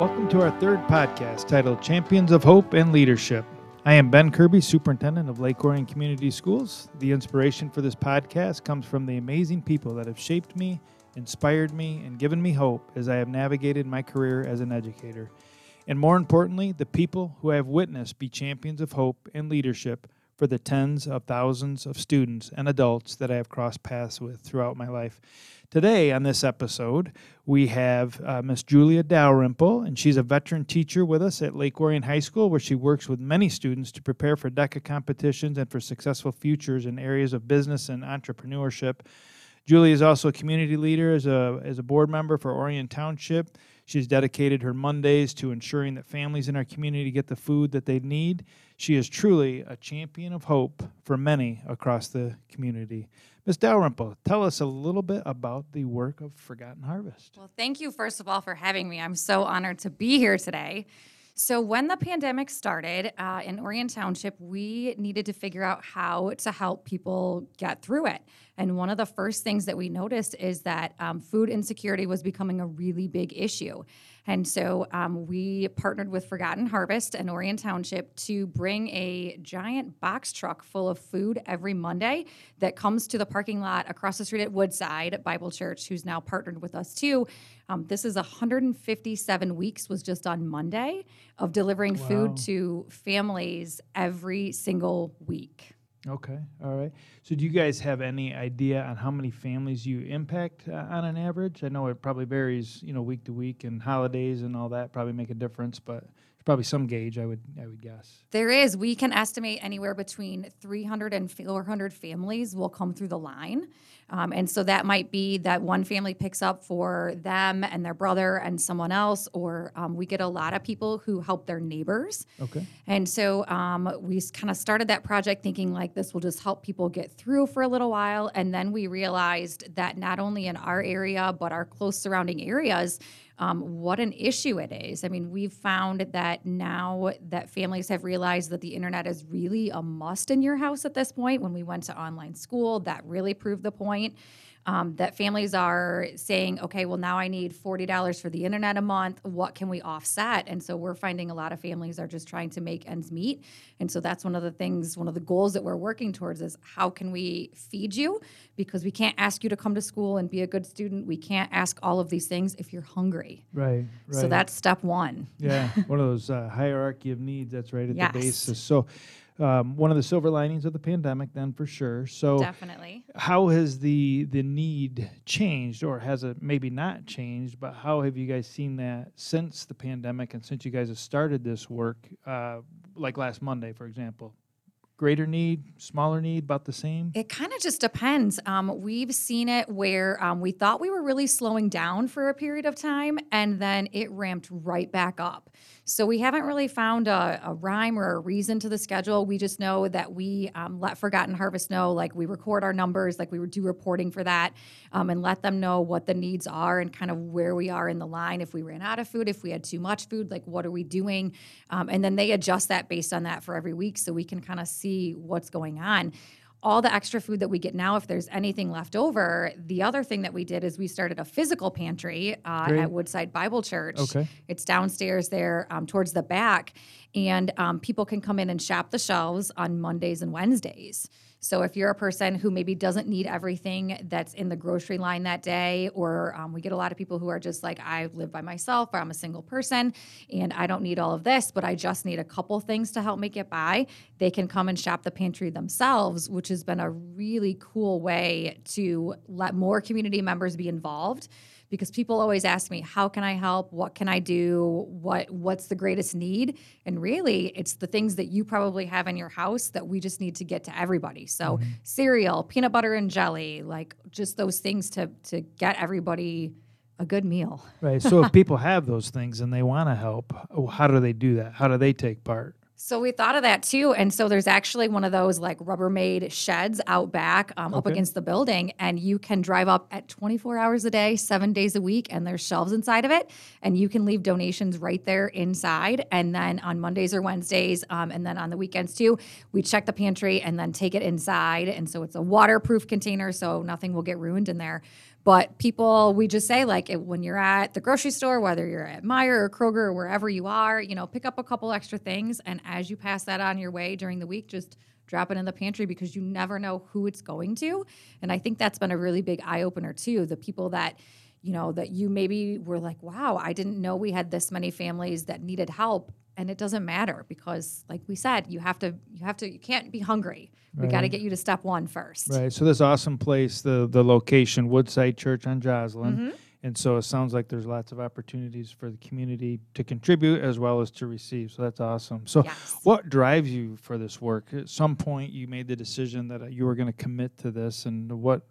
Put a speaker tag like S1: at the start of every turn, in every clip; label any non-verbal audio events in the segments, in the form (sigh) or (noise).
S1: Welcome to our third podcast titled Champions of Hope and Leadership. I am Ben Kirby, Superintendent of Lake Orion Community Schools. The inspiration for this podcast comes from the amazing people that have shaped me, inspired me, and given me hope as I have navigated my career as an educator. And more importantly, the people who I have witnessed be champions of hope and leadership for the tens of thousands of students and adults that I have crossed paths with throughout my life. Today, on this episode, we have uh, Miss Julia Dalrymple, and she's a veteran teacher with us at Lake Orion High School, where she works with many students to prepare for DECA competitions and for successful futures in areas of business and entrepreneurship. Julie is also a community leader as a, as a board member for Orion Township. She's dedicated her Mondays to ensuring that families in our community get the food that they need. She is truly a champion of hope for many across the community. Ms. Dalrymple, tell us a little bit about the work of Forgotten Harvest.
S2: Well, thank you, first of all, for having me. I'm so honored to be here today. So, when the pandemic started uh, in Orion Township, we needed to figure out how to help people get through it. And one of the first things that we noticed is that um, food insecurity was becoming a really big issue. And so um, we partnered with Forgotten Harvest and Orion Township to bring a giant box truck full of food every Monday that comes to the parking lot across the street at Woodside Bible Church, who's now partnered with us too. Um, this is 157 weeks, was just on Monday, of delivering wow. food to families every single week.
S1: Okay, all right. So, do you guys have any idea on how many families you impact uh, on an average? I know it probably varies, you know, week to week, and holidays and all that probably make a difference. But probably some gauge, I would I would guess.
S2: There is. We can estimate anywhere between 300 and 400 families will come through the line. Um, and so that might be that one family picks up for them and their brother and someone else, or um, we get a lot of people who help their neighbors.
S1: Okay.
S2: And so um, we kind of started that project thinking like this will just help people get through for a little while. And then we realized that not only in our area, but our close surrounding areas, um, what an issue it is. I mean, we've found that now that families have realized that the internet is really a must in your house at this point. When we went to online school, that really proved the point um, that families are saying, okay, well, now I need $40 for the internet a month. What can we offset? And so we're finding a lot of families are just trying to make ends meet. And so that's one of the things, one of the goals that we're working towards is how can we feed you? Because we can't ask you to come to school and be a good student. We can't ask all of these things if you're hungry.
S1: Right, right.
S2: So that's step one.
S1: Yeah, (laughs) one of those uh, hierarchy of needs that's right at yes. the basis. So um, one of the silver linings of the pandemic, then for sure. So
S2: definitely,
S1: how has the the need changed, or has it maybe not changed? But how have you guys seen that since the pandemic and since you guys have started this work, uh, like last Monday, for example? greater need, smaller need, about the same?
S2: It kind of just depends. Um, we've seen it where um, we thought we were really slowing down for a period of time, and then it ramped right back up. So we haven't really found a, a rhyme or a reason to the schedule. We just know that we um, let Forgotten Harvest know, like we record our numbers, like we do reporting for that, um, and let them know what the needs are and kind of where we are in the line. If we ran out of food, if we had too much food, like what are we doing? Um, and then they adjust that based on that for every week, so we can kind of see what's going on all the extra food that we get now, if there's anything left over, the other thing that we did is we started a physical pantry uh, at Woodside Bible Church.
S1: Okay.
S2: It's downstairs there um, towards the back, and um, people can come in and shop the shelves on Mondays and Wednesdays. So if you're a person who maybe doesn't need everything that's in the grocery line that day, or um, we get a lot of people who are just like, I live by myself, or I'm a single person, and I don't need all of this, but I just need a couple things to help me get by, they can come and shop the pantry themselves, which has been a really cool way to let more community members be involved because people always ask me how can i help? What can i do? What what's the greatest need? And really it's the things that you probably have in your house that we just need to get to everybody. So mm-hmm. cereal peanut butter and jelly like just those things to to get everybody a good meal.
S1: Right. So if people have those things and they want to help how do they do that? How do they take part
S2: so we thought of that too. And so there's actually one of those like Rubbermaid sheds out back um, okay. up against the building. And you can drive up at 24 hours a day, seven days a week. And there's shelves inside of it. And you can leave donations right there inside. And then on Mondays or Wednesdays, um, and then on the weekends too, we check the pantry and then take it inside. And so it's a waterproof container. So nothing will get ruined in there. But people, we just say like when you're at the grocery store, whether you're at Meijer or Kroger or wherever you are, you know, pick up a couple extra things, and as you pass that on your way during the week, just drop it in the pantry because you never know who it's going to. And I think that's been a really big eye opener too. The people that you know that you maybe were like, wow, I didn't know we had this many families that needed help and it doesn't matter because like we said you have to you have to you can't be hungry. We got to get you to step one first.
S1: Right so this awesome place the the location woodside church on joslyn. Mm-hmm. and so it sounds like there's lots of opportunities for the community to contribute as well as to receive so that's awesome. So yes. what drives you for this work? At some point you made the decision that you were going to commit to this and what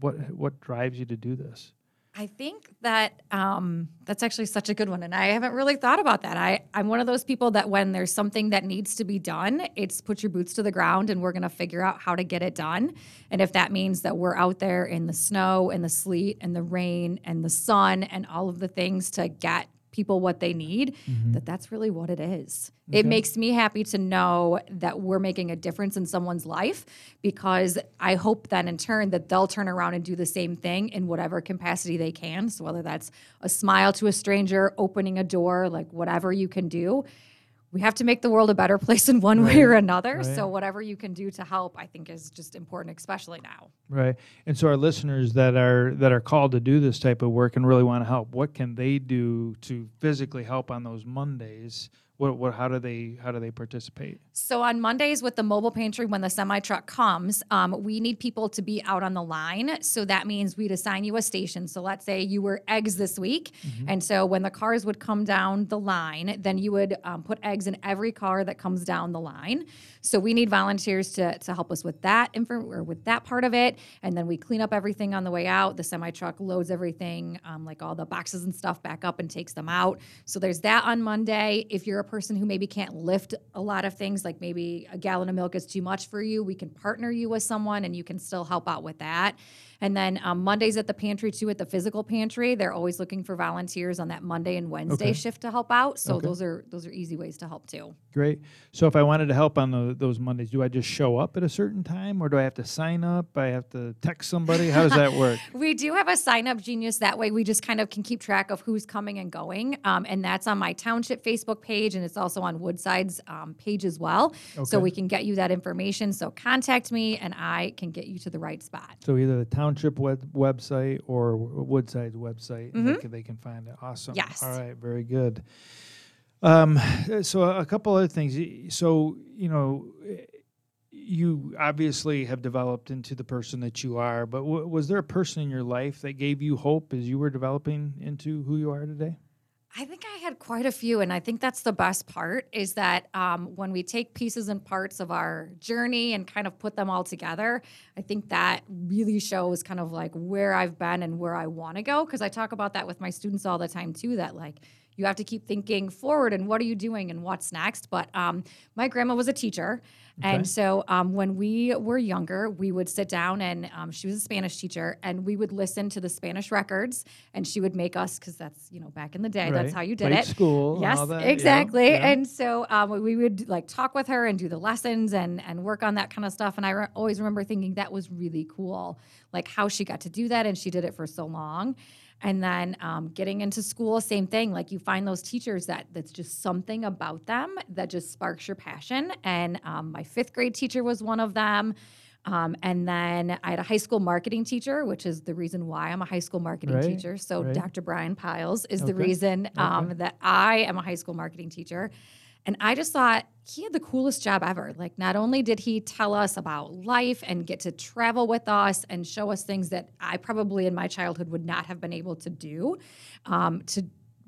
S1: what what drives you to do this
S2: I think that um, that's actually such a good one, and I haven't really thought about that. I I'm one of those people that when there's something that needs to be done, it's put your boots to the ground, and we're gonna figure out how to get it done. And if that means that we're out there in the snow and the sleet and the rain and the sun and all of the things to get people what they need, mm-hmm. that that's really what it is. Okay. It makes me happy to know that we're making a difference in someone's life because I hope then in turn that they'll turn around and do the same thing in whatever capacity they can. So whether that's a smile to a stranger, opening a door, like whatever you can do, we have to make the world a better place in one right. way or another. Right. So whatever you can do to help, I think is just important, especially now.
S1: Right. And so our listeners that are that are called to do this type of work and really want to help, what can they do to physically help on those Mondays what, what, how do they how do they participate?
S2: So on Mondays with the mobile pantry, when the semi truck comes, um, we need people to be out on the line. So that means we'd assign you a station. So let's say you were eggs this week, mm-hmm. and so when the cars would come down the line, then you would um, put eggs in every car that comes down the line. So we need volunteers to to help us with that info or with that part of it, and then we clean up everything on the way out. The semi truck loads everything, um, like all the boxes and stuff, back up and takes them out. So there's that on Monday. If you're a person who maybe can't lift a lot of things, like maybe a gallon of milk is too much for you, we can partner you with someone and you can still help out with that. And then um, Mondays at the pantry too, at the physical pantry, they're always looking for volunteers on that Monday and Wednesday okay. shift to help out. So okay. those are those are easy ways to help too.
S1: Great. So if I wanted to help on the, those Mondays, do I just show up at a certain time, or do I have to sign up? I have to text somebody. How does that work? (laughs)
S2: we do have a SignUpGenius. That way, we just kind of can keep track of who's coming and going, um, and that's on my township Facebook page, and it's also on Woodside's um, page as well. Okay. So we can get you that information. So contact me, and I can get you to the right spot.
S1: So either the township web- website or Woodside's website, mm-hmm. they, can, they can find it. Awesome.
S2: Yes.
S1: All right. Very good. Um, so a couple other things. So you know, you obviously have developed into the person that you are. But w- was there a person in your life that gave you hope as you were developing into who you are today?
S2: I think I had quite a few, and I think that's the best part is that um, when we take pieces and parts of our journey and kind of put them all together, I think that really shows kind of like where I've been and where I want to go. Because I talk about that with my students all the time too. That like you have to keep thinking forward and what are you doing and what's next. But um, my grandma was a teacher, Okay. And so um, when we were younger, we would sit down and um, she was a Spanish teacher, and we would listen to the Spanish records, and she would make us because that's you know back in the day, right. that's how you did
S1: Late
S2: it.
S1: School,
S2: yes, exactly. Yeah, yeah. And so um, we would like talk with her and do the lessons and and work on that kind of stuff. And I re- always remember thinking that was really cool, like how she got to do that, and she did it for so long. And then um, getting into school, same thing. Like you find those teachers that that's just something about them that just sparks your passion. And um, my fifth grade teacher was one of them. Um, and then I had a high school marketing teacher, which is the reason why I'm a high school marketing right, teacher. So right. Dr. Brian Piles is okay. the reason um, okay. that I am a high school marketing teacher. And I just thought he had the coolest job ever. Like, not only did he tell us about life and get to travel with us and show us things that I probably in my childhood would not have been able to do, um, to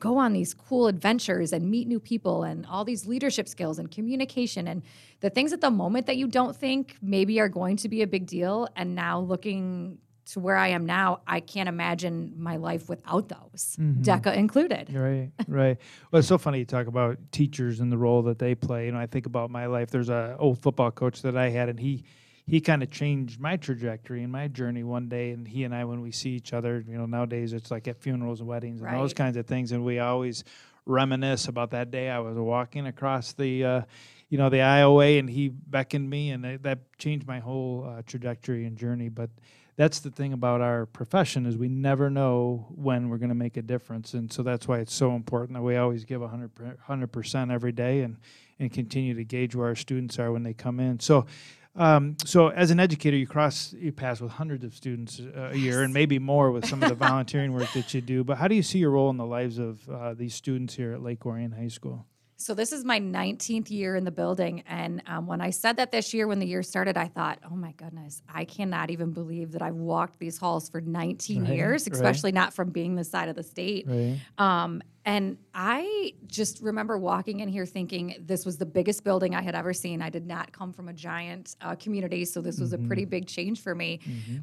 S2: go on these cool adventures and meet new people and all these leadership skills and communication and the things at the moment that you don't think maybe are going to be a big deal. And now looking to where I am now, I can't imagine my life without those, mm-hmm. DECA included.
S1: Right, right. Well, it's so funny you talk about teachers and the role that they play. You know, I think about my life. There's a old football coach that I had, and he he kind of changed my trajectory and my journey one day. And he and I, when we see each other, you know, nowadays it's like at funerals and weddings and right. those kinds of things, and we always reminisce about that day I was walking across the. Uh, you know the IOA, and he beckoned me, and that, changed my whole uh, trajectory and journey. But that's the thing about our profession is we never know when we're going to make a difference, and so that's why it's so important that we always give 100 percent every day, and and continue to gauge where our students are when they come in. So. Um, so, as an educator, you cross you pass with hundreds of students uh, a year, and maybe more with some of the (laughs) volunteering work that you do. But how do you see your role in the lives of uh, these students here at Lake Orion High School?
S2: So this is my 19th year in the building, and um, when I said that this year, when the year started, I thought, "Oh my goodness, I cannot even believe that I've walked these halls for 19
S1: Right,
S2: years,
S1: right.
S2: especially not from being this side of the state."
S1: Right.
S2: Um, and I just remember walking in here thinking this was the biggest building I had ever seen. I did not come from a giant uh, community, so this was a pretty big change for me.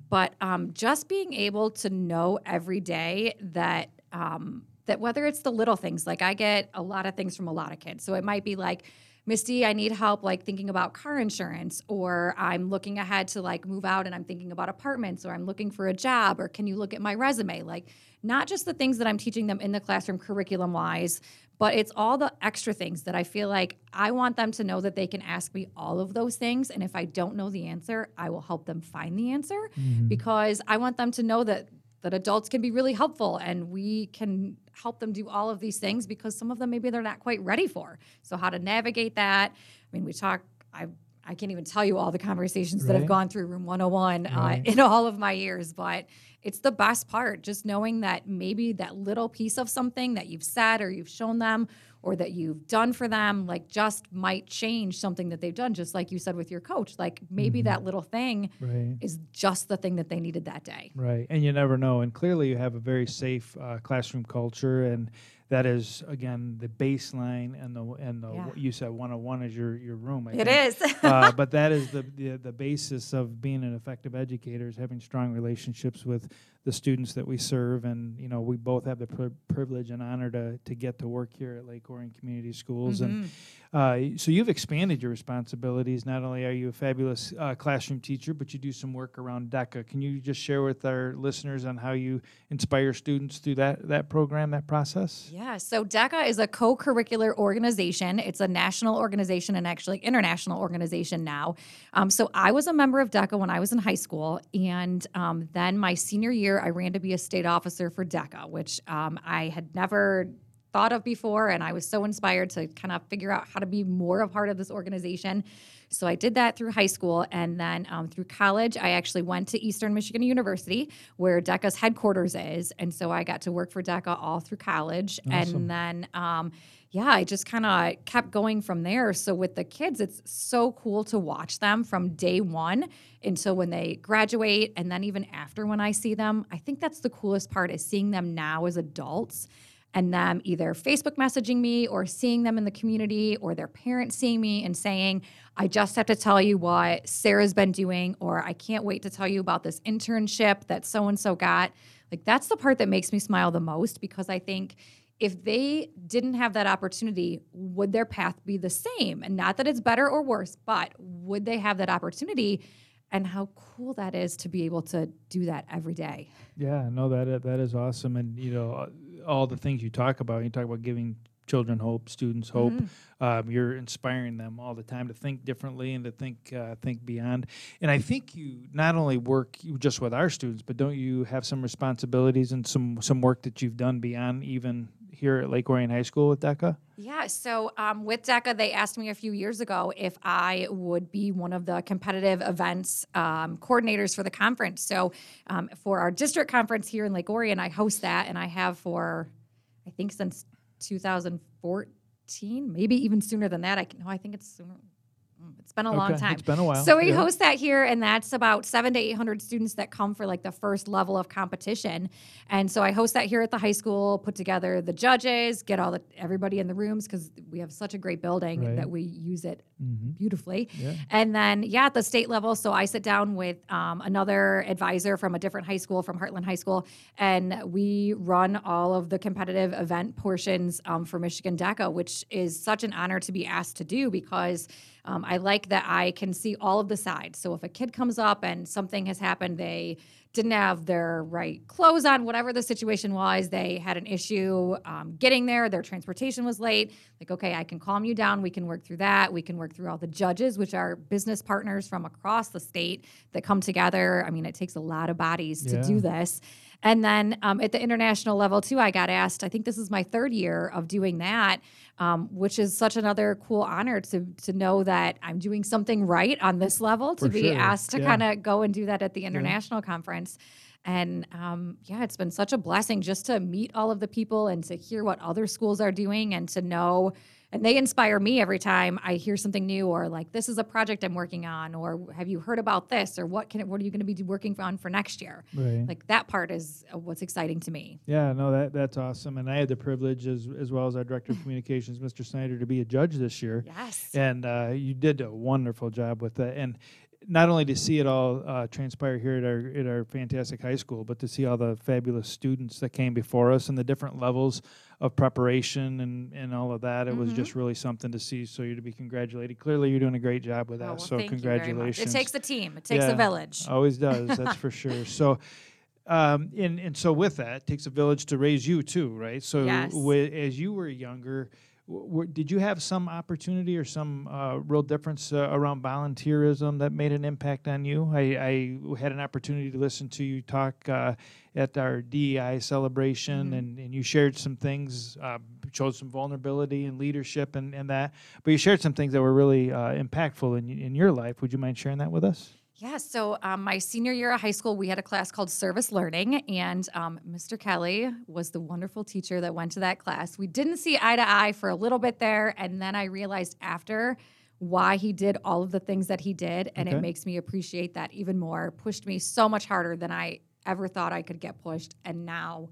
S2: But um, just being able to know every day that. Um, that whether it's the little things, like I get a lot of things from a lot of kids. So it might be like, Misty, I need help like thinking about car insurance, or I'm looking ahead to like move out and I'm thinking about apartments, or I'm looking for a job, or can you look at my resume? Like, not just the things that I'm teaching them in the classroom curriculum wise, but it's all the extra things that I feel like I want them to know that they can ask me all of those things. And if I don't know the answer, I will help them find the answer mm-hmm. because I want them to know that that adults can be really helpful and we can help them do all of these things because some of them maybe they're not quite ready for. So how to navigate that? I mean, we talk I I can't even tell you all the conversations that have gone through room 101
S1: Right.
S2: uh, in all of my years, but it's the best part just knowing that maybe that little piece of something that you've said or you've shown them or that you've done for them like just might change something that they've done just like you said with your coach like maybe that little thing
S1: Right.
S2: is just the thing that they needed that day
S1: Right, and you never know. And clearly, you have a very safe uh, classroom culture, and that is again the baseline. And the and the
S2: Yeah.
S1: you said one on one is your your room. I
S2: It
S1: think.
S2: is. (laughs)
S1: uh, but that is the, the the basis of being an effective educator is having strong relationships with the students that we serve. And you know, we both have the pri- privilege and honor to to get to work here at Lake Orion Community Schools. And uh, so you've expanded your responsibilities. Not only are you a fabulous uh, classroom teacher, but you do some work around DECA. Can you just share with our listeners on how you inspire students through that that program, that process?
S2: Yeah, so DECA is a co curricular organization. It's a national organization and actually international organization now. Um, so I was a member of DECA when I was in high school. And um, then my senior year, I ran to be a state officer for DECA, which um, I had never thought of before. And I was so inspired to kind of figure out how to be more a part of this organization. So I did that through high school. And then um, through college, I actually went to Eastern Michigan University, where DECA's headquarters is. And so I got to work for DECA all through college.
S1: Awesome.
S2: And then, um, yeah, I just kind of kept going from there. So with the kids, it's so cool to watch them from day one until when they graduate. And then even after when I see them, I think that's the coolest part is seeing them now as adults and them either Facebook messaging me or seeing them in the community or their parents seeing me and saying, I just have to tell you what Sarah's been doing, or I can't wait to tell you about this internship that so and so got. Like, that's the part that makes me smile the most because I think if they didn't have that opportunity, would their path be the same? And not that it's better or worse, but would they have that opportunity? And how cool that is to be able to do that every day.
S1: Yeah, no, that that is awesome, and you know, uh, all the things you talk about. You talk about giving children hope, students hope. Um, you're inspiring them all the time to think differently and to think uh, think beyond. And I think you not only work just with our students, but don't you have some responsibilities and some some work that you've done beyond even here at Lake Orion High School with DECA?
S2: Yeah, so um, with DECA, they asked me a few years ago if I would be one of the competitive events um, coordinators for the conference. So um, for our district conference here in Lake Orion, I host that, and I have for, I think, since 2014, maybe even sooner than that. I no, I think it's sooner. Mm, It's been a long time.
S1: it's been a while,
S2: So we
S1: yeah.
S2: host that here, and that's about seven to eight hundred students that come for like the first level of competition. And so I host that here at the high school, put together the judges, get all the everybody in the rooms because we have such a great building
S1: Right.
S2: that we use it
S1: Mhm.
S2: beautifully.
S1: Yeah.
S2: And then, yeah, at the state level, so I sit down with um, another advisor from a different high school, from Hartland High School, and we run all of the competitive event portions um, for Michigan DECA, which is such an honor to be asked to do because Um, I like that I can see all of the sides. So if a kid comes up and something has happened, they didn't have their right clothes on, whatever the situation was, they had an issue um, getting there, their transportation was late. Like, okay, I can calm you down. We can work through that. We can work through all the judges, which are business partners from across the state that come together. I mean, it takes a lot of bodies to do this. And then um, at the international level, too, I got asked, I think this is my third year of doing that, um, which is such another cool honor to, to know that I'm doing something right on this level, to
S1: For
S2: be
S1: sure,
S2: asked to
S1: yeah.
S2: kind of go and do that at the international conference. And um, yeah, it's been such a blessing just to meet all of the people and to hear what other schools are doing and to know. And they inspire me every time I hear something new, or like this is a project I'm working on, or have you heard about this, or what can what are you going to be working on for next year?
S1: Right.
S2: Like that part is uh, what's exciting to me.
S1: Yeah, no, that that's awesome. And I had the privilege, as as well as our director of (laughs) communications, Mr. Snyder, to be a judge this year.
S2: Yes.
S1: And uh, you did a wonderful job with that. And not only to see it all uh, transpire here at our at our fantastic high school, but to see all the fabulous students that came before us and the different levels of preparation and, and all of that. It was
S2: Mhm.
S1: just really something to see. So you're to be congratulated. Clearly, you're doing a great job with that.
S2: Oh, well,
S1: so
S2: thank you very much.
S1: congratulations.
S2: It takes a team. It takes
S1: Yeah.
S2: a village.
S1: Always does. That's for (laughs) sure. So, um, and and so with that, it takes a village to raise you too, right? So,
S2: Yes.
S1: wi- as you were younger, w- did you have some opportunity or some uh, real difference uh, around volunteerism that made an impact on you? I, I had an opportunity to listen to you talk uh, at our DEI celebration,
S2: Mhm.
S1: and, and you shared some things, uh, showed some vulnerability and leadership and, and that. But you shared some things that were really uh, impactful in, in your life. Would you mind sharing that with us?
S2: Yeah, so um, my senior year of high school, we had a class called Service Learning, and um, Mr. Kelly was the wonderful teacher that went to that class. We didn't see eye to eye for a little bit there, and then I realized after why he did all of the things that he did, and
S1: Okay.
S2: it makes me appreciate that even more. Pushed me so much harder than I ever thought I could get pushed, and now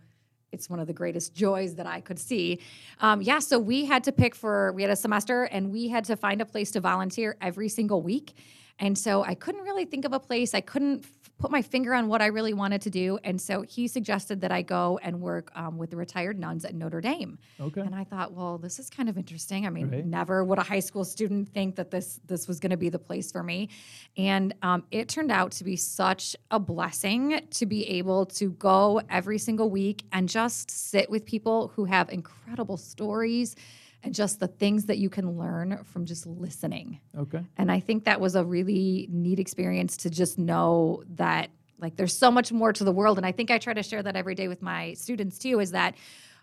S2: it's one of the greatest joys that I could see. Um, yeah, so we had to pick for, we had a semester and we had to find a place to volunteer every single week. And so I couldn't really think of a place. I couldn't f- put my finger on what I really wanted to do. And so he suggested that I go and work um, with the retired nuns at Notre Dame.
S1: Okay.
S2: And I thought, well, this is kind of interesting. I mean,
S1: Right.
S2: never would a high school student think that this this was going to be the place for me. And um, it turned out to be such a blessing to be able to go every single week and just sit with people who have incredible stories and just the things that you can learn from just listening.
S1: Okay.
S2: And I think that was a really neat experience to just know that like there's so much more to the world. And I think I try to share that every day with my students too, is that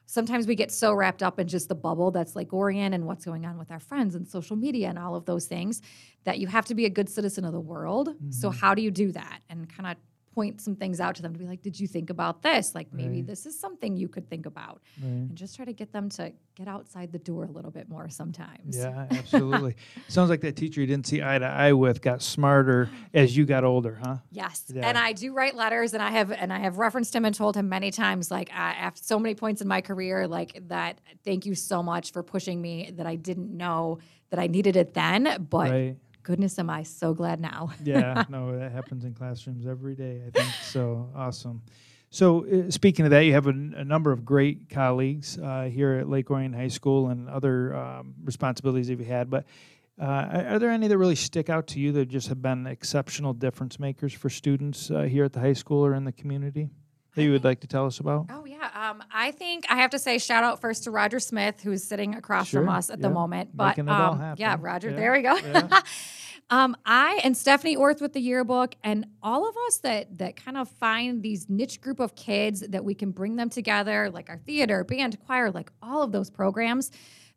S2: sometimes we get so wrapped up in just the bubble that's like Orion and what's going on with our friends and social media and all of those things that you have to be a good citizen of the world. So mm-hmm. how do you do that? And kind of point some things out to them to be like, did you think about this? Like maybe
S1: Right.
S2: this is something you could think about.
S1: Right.
S2: And just try to get them to get outside the door a little bit more sometimes.
S1: Yeah, absolutely. (laughs) Sounds like that teacher you didn't see eye to eye with got smarter as you got older, huh?
S2: Yes,
S1: Yeah.
S2: and I do write letters, and I have and I have referenced him and told him many times, like uh, after so many points in my career, like that. Thank you so much for pushing me. That I didn't know that I needed it then, but
S1: Right.
S2: Goodness, am I so glad now. (laughs)
S1: Yeah, no, that happens in classrooms every day, I think. So awesome. So, uh, speaking of that, you have a, number of great colleagues uh, here at Lake Orion High School and other um, responsibilities that you had. But uh, are are there any that really stick out to you that just have been exceptional difference makers for students uh, here at the high school or in the community that you would like to tell us about?
S2: Oh yeah, um, I think I have to say shout out first to Roger Smith, who's sitting across from us at the moment. But
S1: Making it all
S2: um, yeah. Roger,
S1: Yeah,
S2: there we go.
S1: yeah. (laughs)
S2: um, I and Stephanie Orth with the yearbook, and all of us that that kind of find these niche group of kids that we can bring them together, like our theater, band, choir, like all of those programs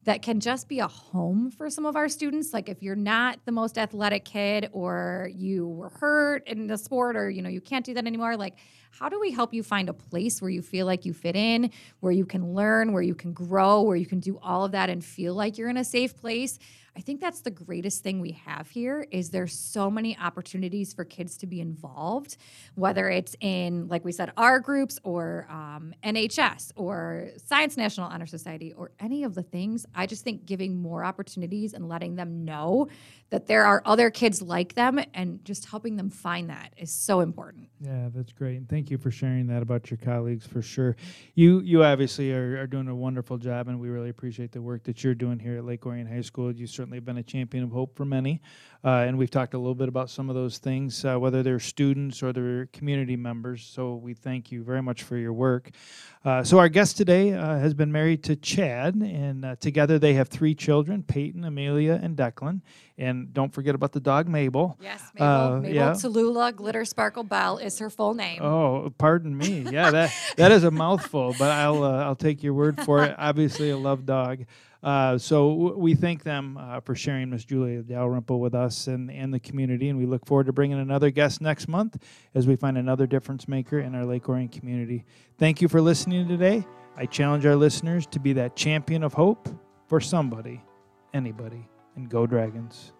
S2: that can just be a home for some of our students. Like if you're not the most athletic kid or you were hurt in the sport or you know you can't do that anymore like how do we help you find a place where you feel like you fit in where you can learn where you can grow where you can do all of that and feel like you're in a safe place i think that's the greatest thing we have here is there's so many opportunities for kids to be involved whether it's in like we said our groups or um, nhs or science national honor society or any of the things. I just think giving more opportunities and letting them know that there are other kids like them and just helping them find that is so important
S1: Yeah, that's great. And thank you for sharing that about your colleagues for sure. You you obviously are, are doing a wonderful job and we really appreciate the work that you're doing here at Lake Orion High School. You certainly have been a champion of hope for many. Uh, and we've talked a little bit about some of those things, uh, whether they're students or they're community members. So we thank you very much for your work. Uh, so our guest today uh, has been married to Chad, and uh, together they have three children: Peyton, Amelia, and Declan. And don't forget about the dog Mabel.
S2: Yes, Mabel,
S1: Uh,
S2: Mabel
S1: yeah.
S2: Tallulah Glitter Sparkle Bell is her full name.
S1: Oh, pardon me. Yeah, that that is a mouthful, but I'll uh, I'll take your word for it. Obviously, a love dog. Uh, so w- we thank them uh, for sharing Miss Julia Dalrymple with us and, and the community, and we look forward to bringing another guest next month as we find another difference maker in our Lake Orion community. Thank you for listening today. I challenge our listeners to be that champion of hope for somebody, anybody, and go Dragons.